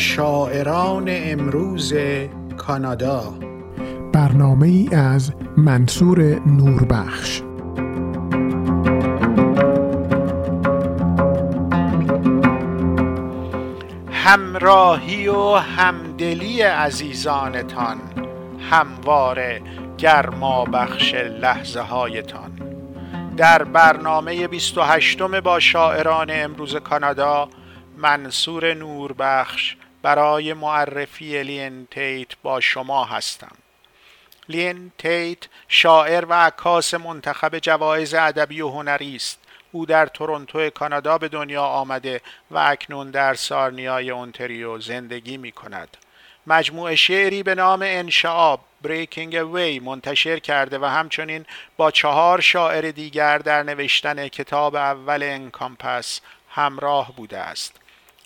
شاعران امروز کانادا. برنامه ای از منصور نوربخش. همراهی و همدلی عزیزانتان همواره گرما بخش لحظه هایتان در برنامه 28 با شاعران امروز کانادا منصور نوربخش برای معرفی لین تیت با شما هستم. لین تیت شاعر و عکاس منتخب جوایز ادبی و هنری است. او در تورنتو کانادا به دنیا آمده و اکنون در سارنیای اونتریو زندگی می کند. مجموعه شعری به نام انشعاب Breaking Away منتشر کرده و همچنین با چهار شاعر دیگر در نوشتن کتاب اول انکامپس همراه بوده است.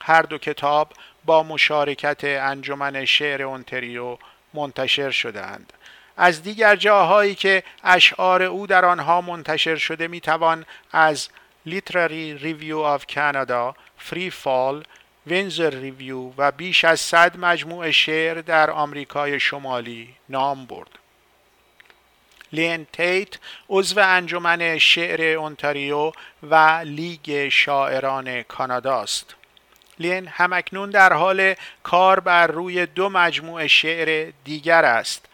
هر دو کتاب با مشارکت انجمن شعر اونتریو منتشر شدهاند از دیگر جاهایی که اشعار او در آنها منتشر شده می‌توان از Literary Review of Canada, Free Fall, وینزر ریویو و بیش از صد مجموعه شعر در آمریکای شمالی نام برد. لین تیت عضو انجمن شعر اونتاریو و لیگ شاعران کانادا است. لین همکنون در حال کار بر روی دو مجموعه شعر دیگر است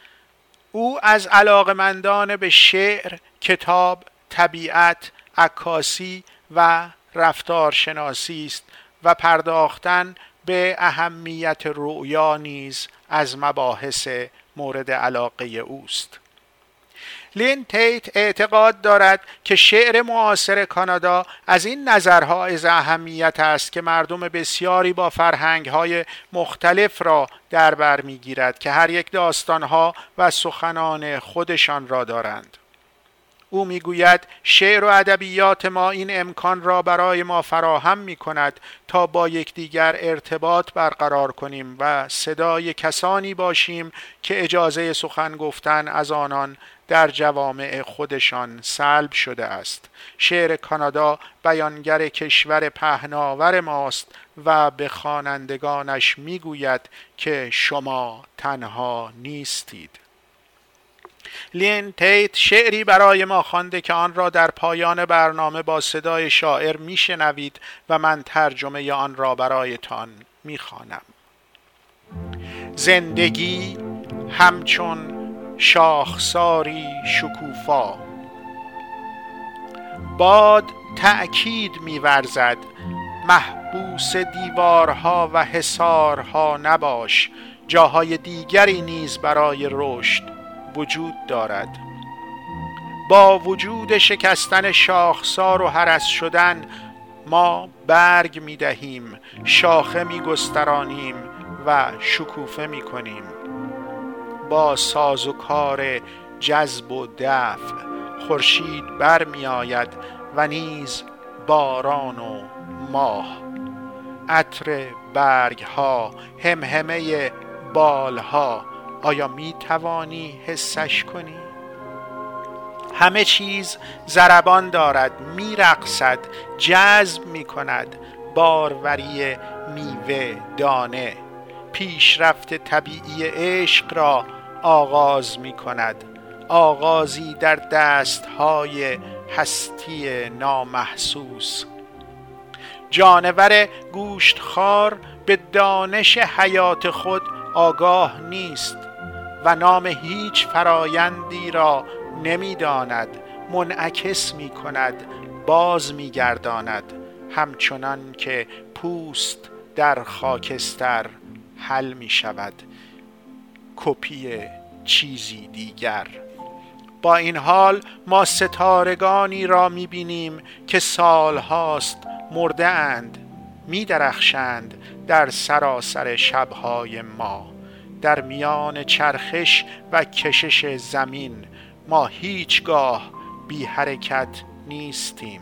او از علاقمندان به شعر، کتاب، طبیعت، عکاسی و رفتارشناسی است و پرداختن به اهمیت رؤیا نیز از مباحث مورد علاقه اوست. لین تیت اعتقاد دارد که شعر معاصر کانادا از این نظرها از اهمیت است که مردم بسیاری با فرهنگهای مختلف را در بر می‌گیرد که هر یک داستانها و سخنان خودشان را دارند. او می‌گوید شعر و ادبیات ما این امکان را برای ما فراهم می کند تا با یکدیگر ارتباط برقرار کنیم و صدای کسانی باشیم که اجازه سخن گفتن از آنان در جوامع خودشان سلب شده است. شعر کانادا بیانگر کشور پهناور ماست و به خوانندگانش می‌گوید که شما تنها نیستید. لین تیت شعری برای ما خوانده که آن را در پایان برنامه با صدای شاعر میشنوید و من ترجمه آن را برایتان می‌خوانم. زندگی همچون شاخساری شکوفا. باد تأکید میورزد محبوس دیوارها و حسارها نباش جاهای دیگری نیز برای رشد وجود دارد. با وجود شکستن شاخسار و حرس شدن ما برگ می دهیم شاخه می گسترانیم و شکوفه می کنیم. با ساز و کار جذب و دفع خورشید بر می آید و نیز باران و ماه. عطر برگ ها همهمه بال ها آیا می توانی حسش کنی؟ همه چیز زربان دارد میرقصد جذب می کند باروری میوه دانه. پیشرفت طبیعی عشق را آغاز می کند آغازی در دستهای هستی نامحسوس. جانور گوشتخوار به دانش حیات خود آگاه نیست. و نام هیچ فرایندی را نمی‌داند منعکس می کند باز می گرداند همچنان که پوست در خاکستر حل می شود کپی چیزی دیگر. با این حال ما ستارگانی را می بینیم که سالهاست مرده اند می درخشند در سراسر شبهای ما. در میان چرخش و کشش زمین. ما هیچگاه بی حرکت نیستیم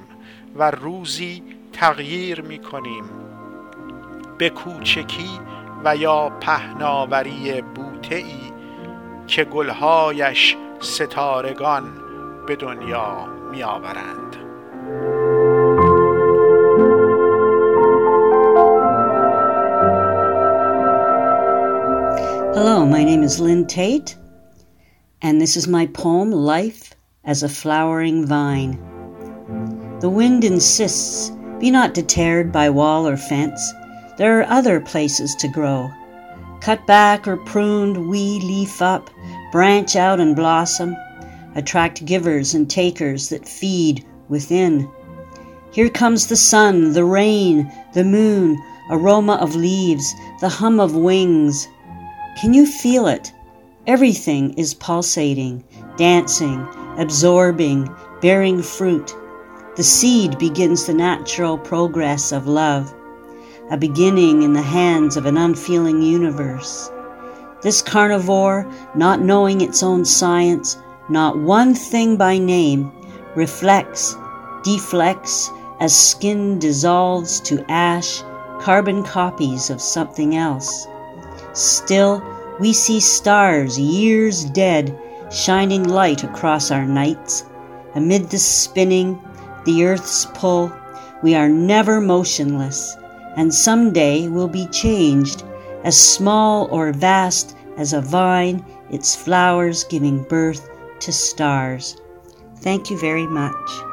و روزی تغییر می کنیم. به کوچکی و یا پهناوری بوته ای که گلهایش ستارگان به دنیا می آورند. Hello, my name is Lynn Tate, and this is my poem, Life as a Flowering Vine. The wind insists, be not deterred by wall or fence. There are other places to grow. Cut back or pruned, we leaf up, branch out and blossom, attract givers and takers that feed within. Here comes the sun, the rain, the moon, aroma of leaves, the hum of wings. Can you feel it? Everything is pulsating, dancing, absorbing, bearing fruit. The seed begins the natural progress of love, a beginning in the hands of an unfeeling universe. This carnivore, not knowing its own science, not one thing by name, reflects, deflects, as skin dissolves to ash, carbon copies of something else. Still, we see stars, years dead, shining light across our nights. Amid the spinning, the earth's pull, we are never motionless, and some day will be changed, as small or vast as a vine, its flowers giving birth to stars. Thank you very much.